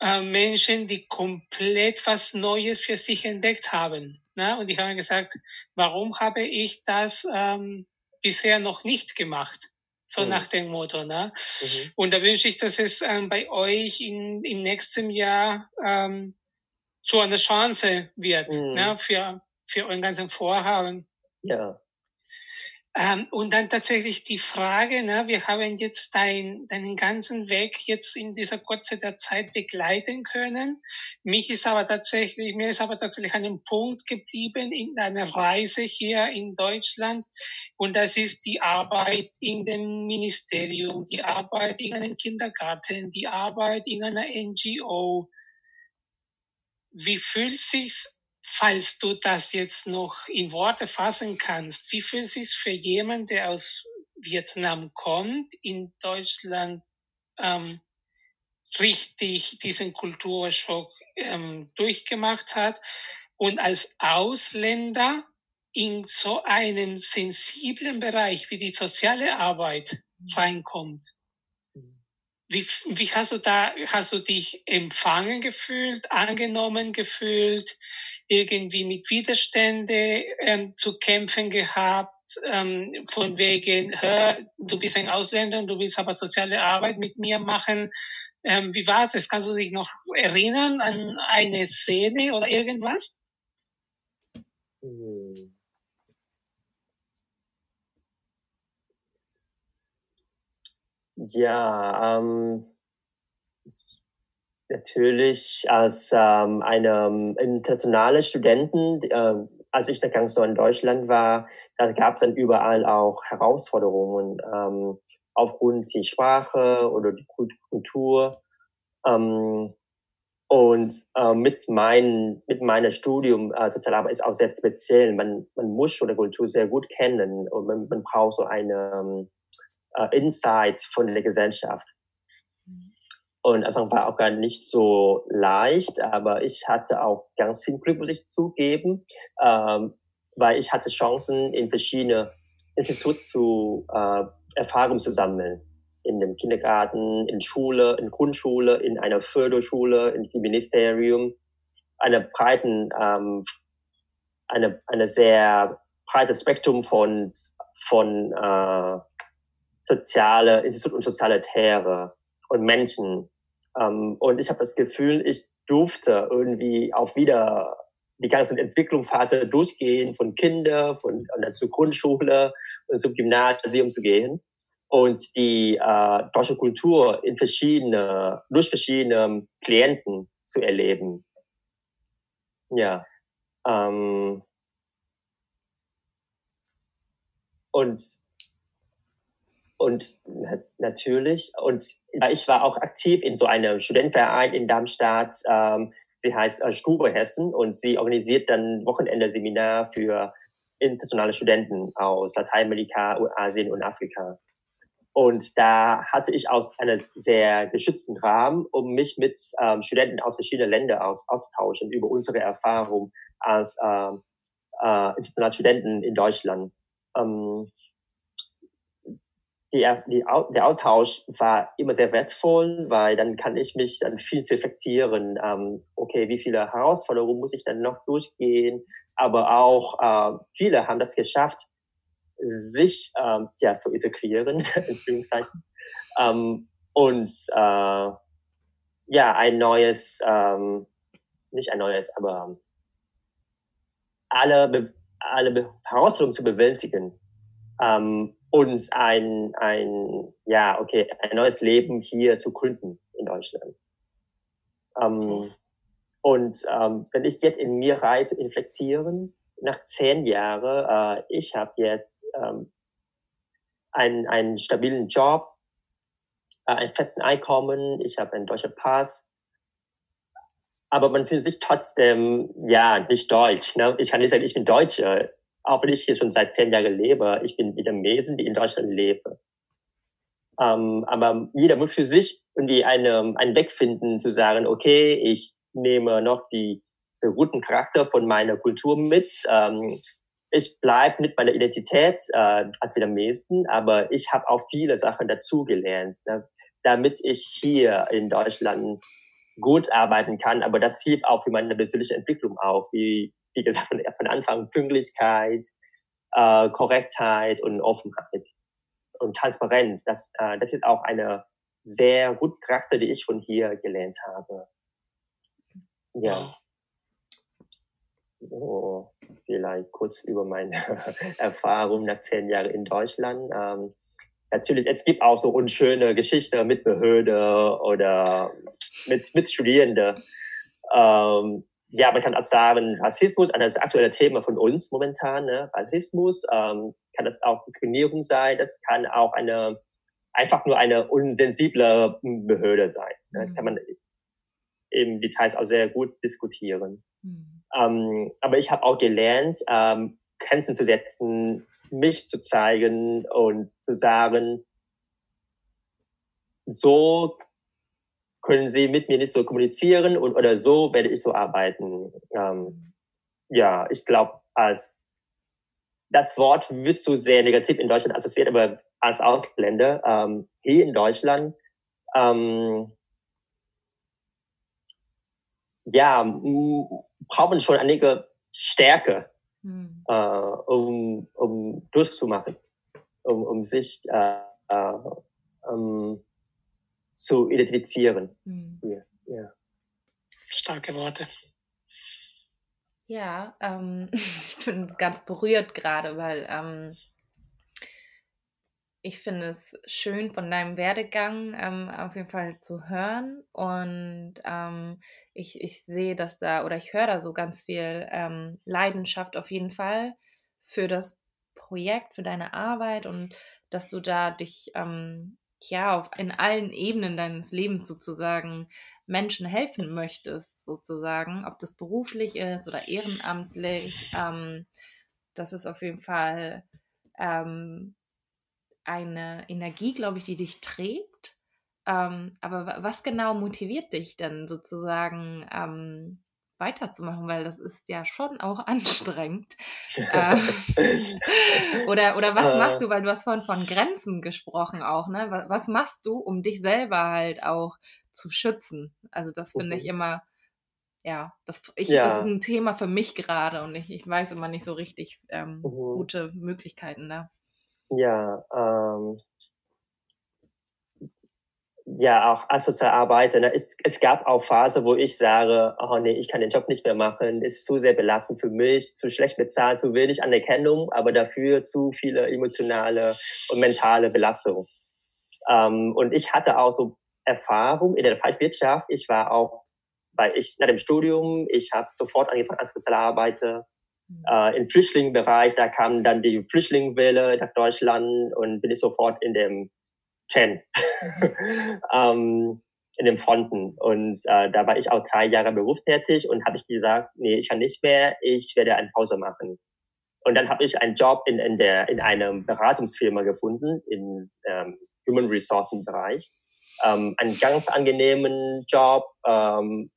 äh, Menschen, die komplett was Neues für sich entdeckt haben. Ne? Und ich habe gesagt, warum habe ich das ähm, bisher noch nicht gemacht? So mhm. nach dem Motto. Ne? Mhm. Und da wünsche ich, dass es ähm, bei euch in, im nächsten Jahr ähm, so eine Chance wird mhm. ne? für, für euren ganzen Vorhaben. Ja. Ähm, und dann tatsächlich die Frage, ne, wir haben jetzt dein, deinen ganzen Weg jetzt in dieser kurzen Zeit begleiten können. Mich ist aber tatsächlich, mir ist aber tatsächlich ein Punkt geblieben in deiner Reise hier in Deutschland. Und das ist die Arbeit in dem Ministerium, die Arbeit in einem Kindergarten, die Arbeit in einer NGO. Wie fühlt sich's falls du das jetzt noch in Worte fassen kannst, wie fühlt es sich für jemanden, der aus Vietnam kommt, in Deutschland ähm, richtig diesen Kulturschock ähm, durchgemacht hat und als Ausländer in so einen sensiblen Bereich wie die soziale Arbeit reinkommt. Wie, wie hast du da, hast du dich empfangen gefühlt, angenommen gefühlt, irgendwie mit Widerstände ähm, zu kämpfen gehabt, ähm, von wegen, hör, du bist ein Ausländer und du willst aber soziale Arbeit mit mir machen. Ähm, wie war es? Kannst du dich noch erinnern an eine Szene oder irgendwas? Hm. Ja, ähm, natürlich als ähm, eine internationale Studenten, äh, als ich ganz neu in Deutschland war, da gab es dann überall auch Herausforderungen ähm, aufgrund der Sprache oder die Kultur. Ähm, und äh, mit, mein, mit meinem Studium äh, Sozialarbeit ist auch sehr speziell. Man, man muss schon die Kultur sehr gut kennen und man, man braucht so eine ähm, äh, Insight von der Gesellschaft. Mhm. Und Anfang war auch gar nicht so leicht, aber ich hatte auch ganz viel Glück, muss ich zugeben, ähm, weil ich hatte Chancen, in verschiedene Institute zu äh, Erfahrungen zu sammeln. In dem Kindergarten, in Schule, in Grundschule, in einer Förderschule, im Ministerium. Eine breiten, ähm, eine, eine sehr breites Spektrum von, von äh, soziale Institut und Sozialitäre und Menschen. Ähm, und ich habe das Gefühl, ich durfte irgendwie auch wieder die ganze Entwicklungsphase durchgehen, von Kinder, von und dann zur Grundschule und zum Gymnasium zu gehen und die äh, deutsche Kultur in verschiedene, durch verschiedene Klienten zu erleben. Ja. Ähm, und und natürlich, und ich war auch aktiv in so einem Studentenverein in Darmstadt. Ähm, sie heißt äh, Stube Hessen und sie organisiert dann Wochenende-Seminar für internationale Studenten aus Lateinamerika, Asien und Afrika. Und da hatte ich aus einem sehr geschützten Rahmen, um mich mit ähm, Studenten aus verschiedenen Ländern aus, austauschen über unsere Erfahrung als ähm, äh, internationale Studenten in Deutschland. Ähm, die, die, der Austausch war immer sehr wertvoll, weil dann kann ich mich dann viel perfektieren. Ähm, okay, wie viele Herausforderungen muss ich dann noch durchgehen? Aber auch äh, viele haben das geschafft, sich ähm, ja zu integrieren, in Anführungszeichen. Ähm, und äh, ja, ein neues, ähm, nicht ein neues, aber alle, alle Herausforderungen zu bewältigen. Ähm, uns ein, ein, ja, okay, ein neues Leben hier zu gründen in Deutschland. Ähm, und ähm, wenn ich jetzt in mir reise, infektieren, nach zehn Jahren, äh, ich habe jetzt ähm, einen, einen stabilen Job, äh, einen festen Einkommen, ich habe einen deutschen Pass, aber man fühlt sich trotzdem, ja, nicht deutsch. Ne? Ich kann nicht sagen, ich bin Deutscher auch wenn ich hier schon seit zehn Jahren lebe, ich bin Vietnamesen, die in Deutschland lebe. Ähm, aber jeder muss für sich irgendwie eine, einen Weg finden, zu sagen, okay, ich nehme noch die, so guten Charakter von meiner Kultur mit. Ähm, ich bleibe mit meiner Identität äh, als Vietnamesen, aber ich habe auch viele Sachen dazugelernt, ne, damit ich hier in Deutschland gut arbeiten kann. Aber das hilft auch für meine persönliche Entwicklung auch, wie wie gesagt, von, von Anfang Pünktlichkeit, äh, Korrektheit und Offenheit und Transparenz. Das, äh, das ist auch eine sehr gute Charakter, die ich von hier gelernt habe. Ja. So, vielleicht kurz über meine Erfahrung nach zehn Jahren in Deutschland. Ähm, natürlich, es gibt auch so unschöne Geschichten mit Behörde oder mit, mit Studierenden. Ähm, ja, man kann auch sagen, Rassismus, das aktuelle Thema von uns momentan, ne? Rassismus, ähm, kann das auch Diskriminierung sein, das kann auch eine, einfach nur eine unsensible Behörde sein. Ne? Mhm. Kann man im Details auch sehr gut diskutieren. Mhm. Ähm, aber ich habe auch gelernt, ähm, Grenzen zu setzen, mich zu zeigen und zu sagen, so können Sie mit mir nicht so kommunizieren und, oder so werde ich so arbeiten. Ähm, ja, ich glaube, als das Wort wird zu sehr negativ in Deutschland assoziiert, aber als Ausländer ähm, hier in Deutschland ähm, ja, brauchen schon einige Stärke, hm. äh, um, um durchzumachen, um, um sich äh, äh, um, zu identifizieren. Hm. Ja, ja. Starke Worte. Ja, ähm, ich bin ganz berührt gerade, weil ähm, ich finde es schön von deinem Werdegang ähm, auf jeden Fall zu hören und ähm, ich, ich sehe, dass da oder ich höre da so ganz viel ähm, Leidenschaft auf jeden Fall für das Projekt, für deine Arbeit und dass du da dich ähm, ja auf, in allen Ebenen deines Lebens sozusagen Menschen helfen möchtest, sozusagen, ob das beruflich ist oder ehrenamtlich. Ähm, das ist auf jeden Fall ähm, eine Energie, glaube ich, die dich trägt. Ähm, aber was genau motiviert dich denn sozusagen ähm, weiterzumachen? Weil das ist ja schon auch anstrengend. äh, oder, oder was machst äh. du, weil du hast vorhin von Grenzen gesprochen auch, ne? Was, was machst du, um dich selber halt auch zu schützen? Also das finde ich mhm. immer, ja, das, ich, ja. das ist ein Thema für mich gerade und ich, ich weiß immer nicht so richtig ähm, mhm. gute Möglichkeiten da. Ja, ähm, ja, auch als Sozialarbeiter, ne, es, es gab auch Phasen, wo ich sage, oh nee, ich kann den Job nicht mehr machen, ist zu sehr belastend für mich, zu schlecht bezahlt, zu wenig Anerkennung, aber dafür zu viele emotionale und mentale Belastung. Ähm, und ich hatte auch so Erfahrung in der Fallwirtschaft. Ich war auch, weil ich nach dem Studium, ich habe sofort angefangen als Sozialarbeiter äh, im Flüchtlingsbereich, da kam dann die Flüchtlingswelle nach Deutschland und bin ich sofort in dem TEN, mhm. ähm, in dem Fronten. Und äh, da war ich auch drei Jahre berufstätig und habe ich gesagt, nee, ich kann nicht mehr, ich werde eine Pause machen. Und dann habe ich einen Job in, in, der, in einer Beratungsfirma gefunden, im ähm, Human Resources Bereich. Ähm, einen ganz angenehmen Job, ähm,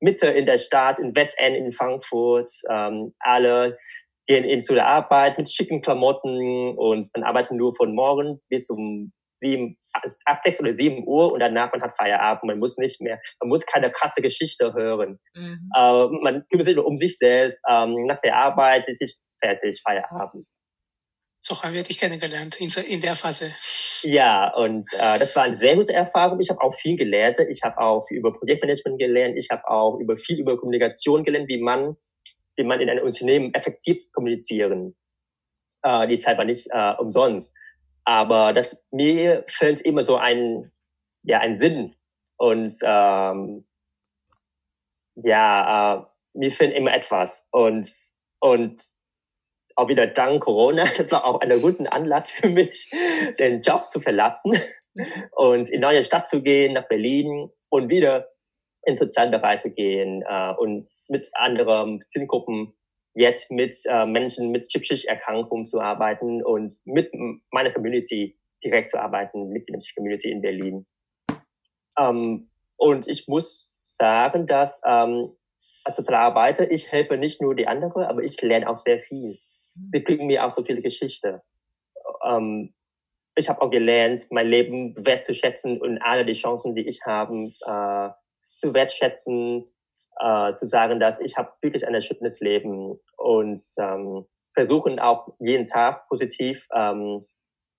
Mitte in der Stadt, in Westend in Frankfurt. Ähm, alle gehen in zu der Arbeit mit schicken Klamotten und man arbeitet nur von morgen bis um sieben, acht, sechs oder sieben Uhr und danach man hat Feierabend. Man muss nicht mehr, man muss keine krasse Geschichte hören. Mhm. Äh, man kümmert sich nur um sich selbst. Ähm, nach der Arbeit ist es fertig, Feierabend. So haben wir dich kennengelernt in, in der Phase. Ja, und äh, das war eine sehr gute Erfahrung. Ich habe auch viel gelernt. Ich habe auch viel über Projektmanagement gelernt. Ich habe auch über viel über Kommunikation gelernt, wie man, wie man in einem Unternehmen effektiv kommunizieren. Äh, die Zeit war nicht äh, umsonst. Aber das, mir fällt immer so ein, ja, ein Sinn. Und ähm, ja, äh, mir fehlt immer etwas. Und, und auch wieder dank Corona, das war auch ein guter Anlass für mich, den Job zu verlassen und in neue Stadt zu gehen, nach Berlin und wieder in sozialen Bereich zu gehen äh, und mit anderen Zielgruppen jetzt mit äh, Menschen mit psychischen Erkrankungen zu arbeiten und mit meiner Community direkt zu arbeiten, mit der Community in Berlin. Ähm, und ich muss sagen, dass ähm, als Sozialarbeiter, ich helfe nicht nur die anderen, aber ich lerne auch sehr viel sie bringen mir auch so viele Geschichten. Ähm, ich habe auch gelernt, mein Leben wertzuschätzen und alle die Chancen, die ich habe, äh, zu wertschätzen, äh, zu sagen, dass ich habe wirklich ein erschütterndes Leben und ähm, versuchen auch jeden Tag positiv ähm,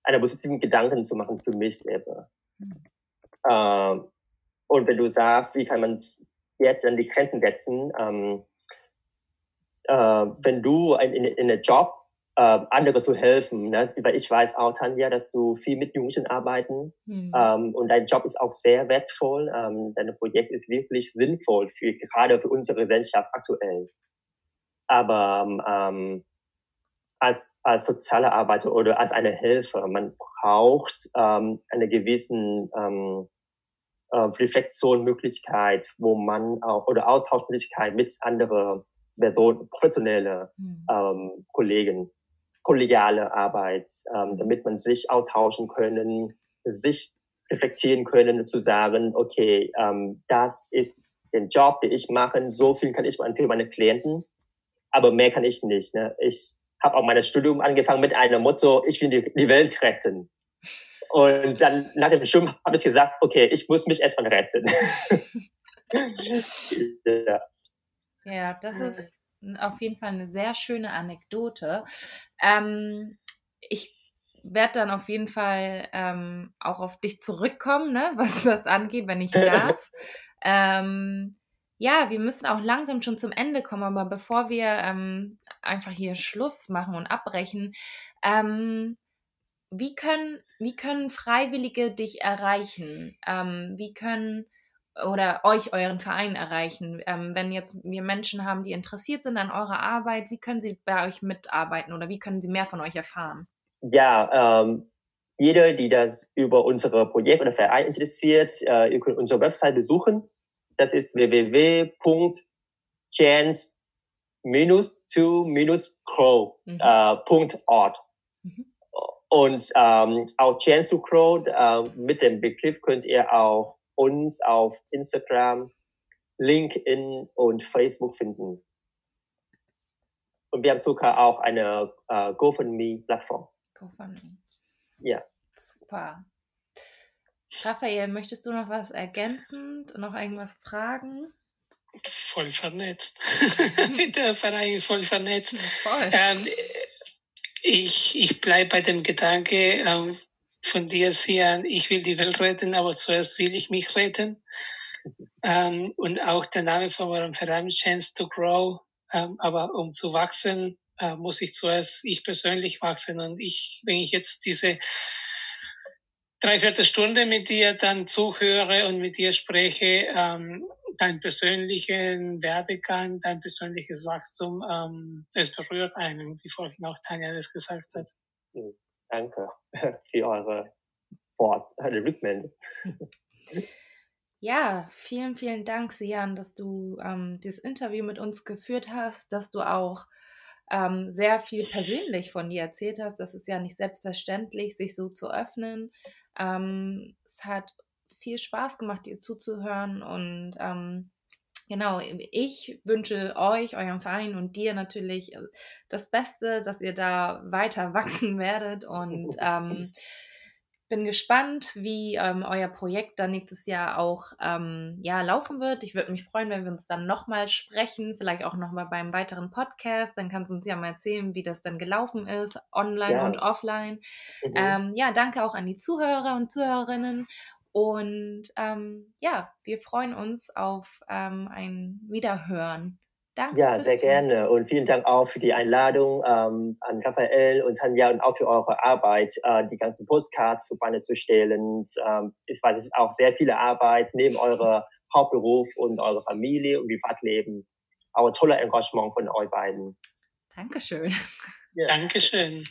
eine positiven Gedanken zu machen für mich selber. Mhm. Äh, und wenn du sagst, wie kann man jetzt an die Grenzen setzen, ähm, äh, wenn du in, in, in einem Job äh, andere zu helfen. Ne? Weil ich weiß auch, Tanja, dass du viel mit Jugendlichen arbeiten mhm. ähm, und dein Job ist auch sehr wertvoll. Ähm, dein Projekt ist wirklich sinnvoll für gerade für unsere Gesellschaft aktuell. Aber ähm, als, als soziale Arbeiter oder als eine Hilfe, man braucht ähm, eine gewissen ähm, äh, Reflexionsmöglichkeit, wo man auch oder Austauschmöglichkeit mit anderen Personen, professionelle mhm. ähm, Kollegen, kollegiale Arbeit, ähm, damit man sich austauschen können, sich reflektieren können, zu sagen, okay, ähm, das ist den Job, den ich mache, so viel kann ich für meine Klienten, aber mehr kann ich nicht. Ne? Ich habe auch mein Studium angefangen mit einem Motto, ich will die, die Welt retten. Und dann nach dem Studium habe ich gesagt, okay, ich muss mich erstmal retten. ja. ja, das ist auf jeden Fall eine sehr schöne Anekdote. Ähm, ich werde dann auf jeden Fall ähm, auch auf dich zurückkommen, ne, was das angeht, wenn ich darf. ähm, ja, wir müssen auch langsam schon zum Ende kommen, aber bevor wir ähm, einfach hier Schluss machen und abbrechen, ähm, wie, können, wie können Freiwillige dich erreichen? Ähm, wie können oder euch euren Verein erreichen? Ähm, wenn jetzt wir Menschen haben, die interessiert sind an eurer Arbeit, wie können sie bei euch mitarbeiten oder wie können sie mehr von euch erfahren? Ja, ähm, jeder, die das über unsere Projekt oder Verein interessiert, äh, ihr könnt unsere Website besuchen. Das ist www.chance-to-crow.org. Mhm. Äh, mhm. Und ähm, auch Chance to Crow, äh, mit dem Begriff könnt ihr auch uns auf Instagram, LinkedIn und Facebook finden. Und wir haben sogar auch eine äh, GoFundMe-Plattform. GoFundMe. Ja. Super. Raphael, möchtest du noch was ergänzen und noch irgendwas fragen? Voll vernetzt. Der Verein ist voll vernetzt. Voll. Ähm, ich ich bleibe bei dem Gedanke ähm, von dir, Sian, ich will die Welt retten, aber zuerst will ich mich retten. Ähm, und auch der Name von eurem Verein, Chance to Grow. Ähm, aber um zu wachsen, äh, muss ich zuerst ich persönlich wachsen. Und ich, wenn ich jetzt diese dreiviertel Stunde mit dir dann zuhöre und mit dir spreche, ähm, dein persönlichen Werdegang, dein persönliches Wachstum, ähm, es berührt einen, wie vorhin auch Tanja das gesagt hat. Hm, danke für eure Wort, eure Rückmeldung. Ja, vielen, vielen Dank, Sian, dass du ähm, dieses Interview mit uns geführt hast, dass du auch ähm, sehr viel persönlich von dir erzählt hast. Das ist ja nicht selbstverständlich, sich so zu öffnen. Ähm, es hat viel Spaß gemacht, dir zuzuhören und ähm, Genau, ich wünsche euch, eurem Verein und dir natürlich äh, das Beste, dass ihr da weiter wachsen werdet und ähm, bin gespannt, wie ähm, euer Projekt dann nächstes Jahr auch ähm, ja, laufen wird. Ich würde mich freuen, wenn wir uns dann nochmal sprechen, vielleicht auch nochmal beim weiteren Podcast. Dann kannst du uns ja mal erzählen, wie das dann gelaufen ist, online ja. und offline. Mhm. Ähm, ja, danke auch an die Zuhörer und Zuhörerinnen. Und ähm, ja, wir freuen uns auf ähm, ein Wiederhören. Danke. Ja, sehr gerne. Und vielen Dank auch für die Einladung ähm, an Raphael und Tanja und auch für eure Arbeit, äh, die ganzen Postcards zu Beine zu stellen. Ähm, ich weiß, es ist auch sehr viele Arbeit neben eurem Hauptberuf und eurer Familie und Privatleben. Aber toller Engagement von euch beiden. Dankeschön. Ja. Dankeschön.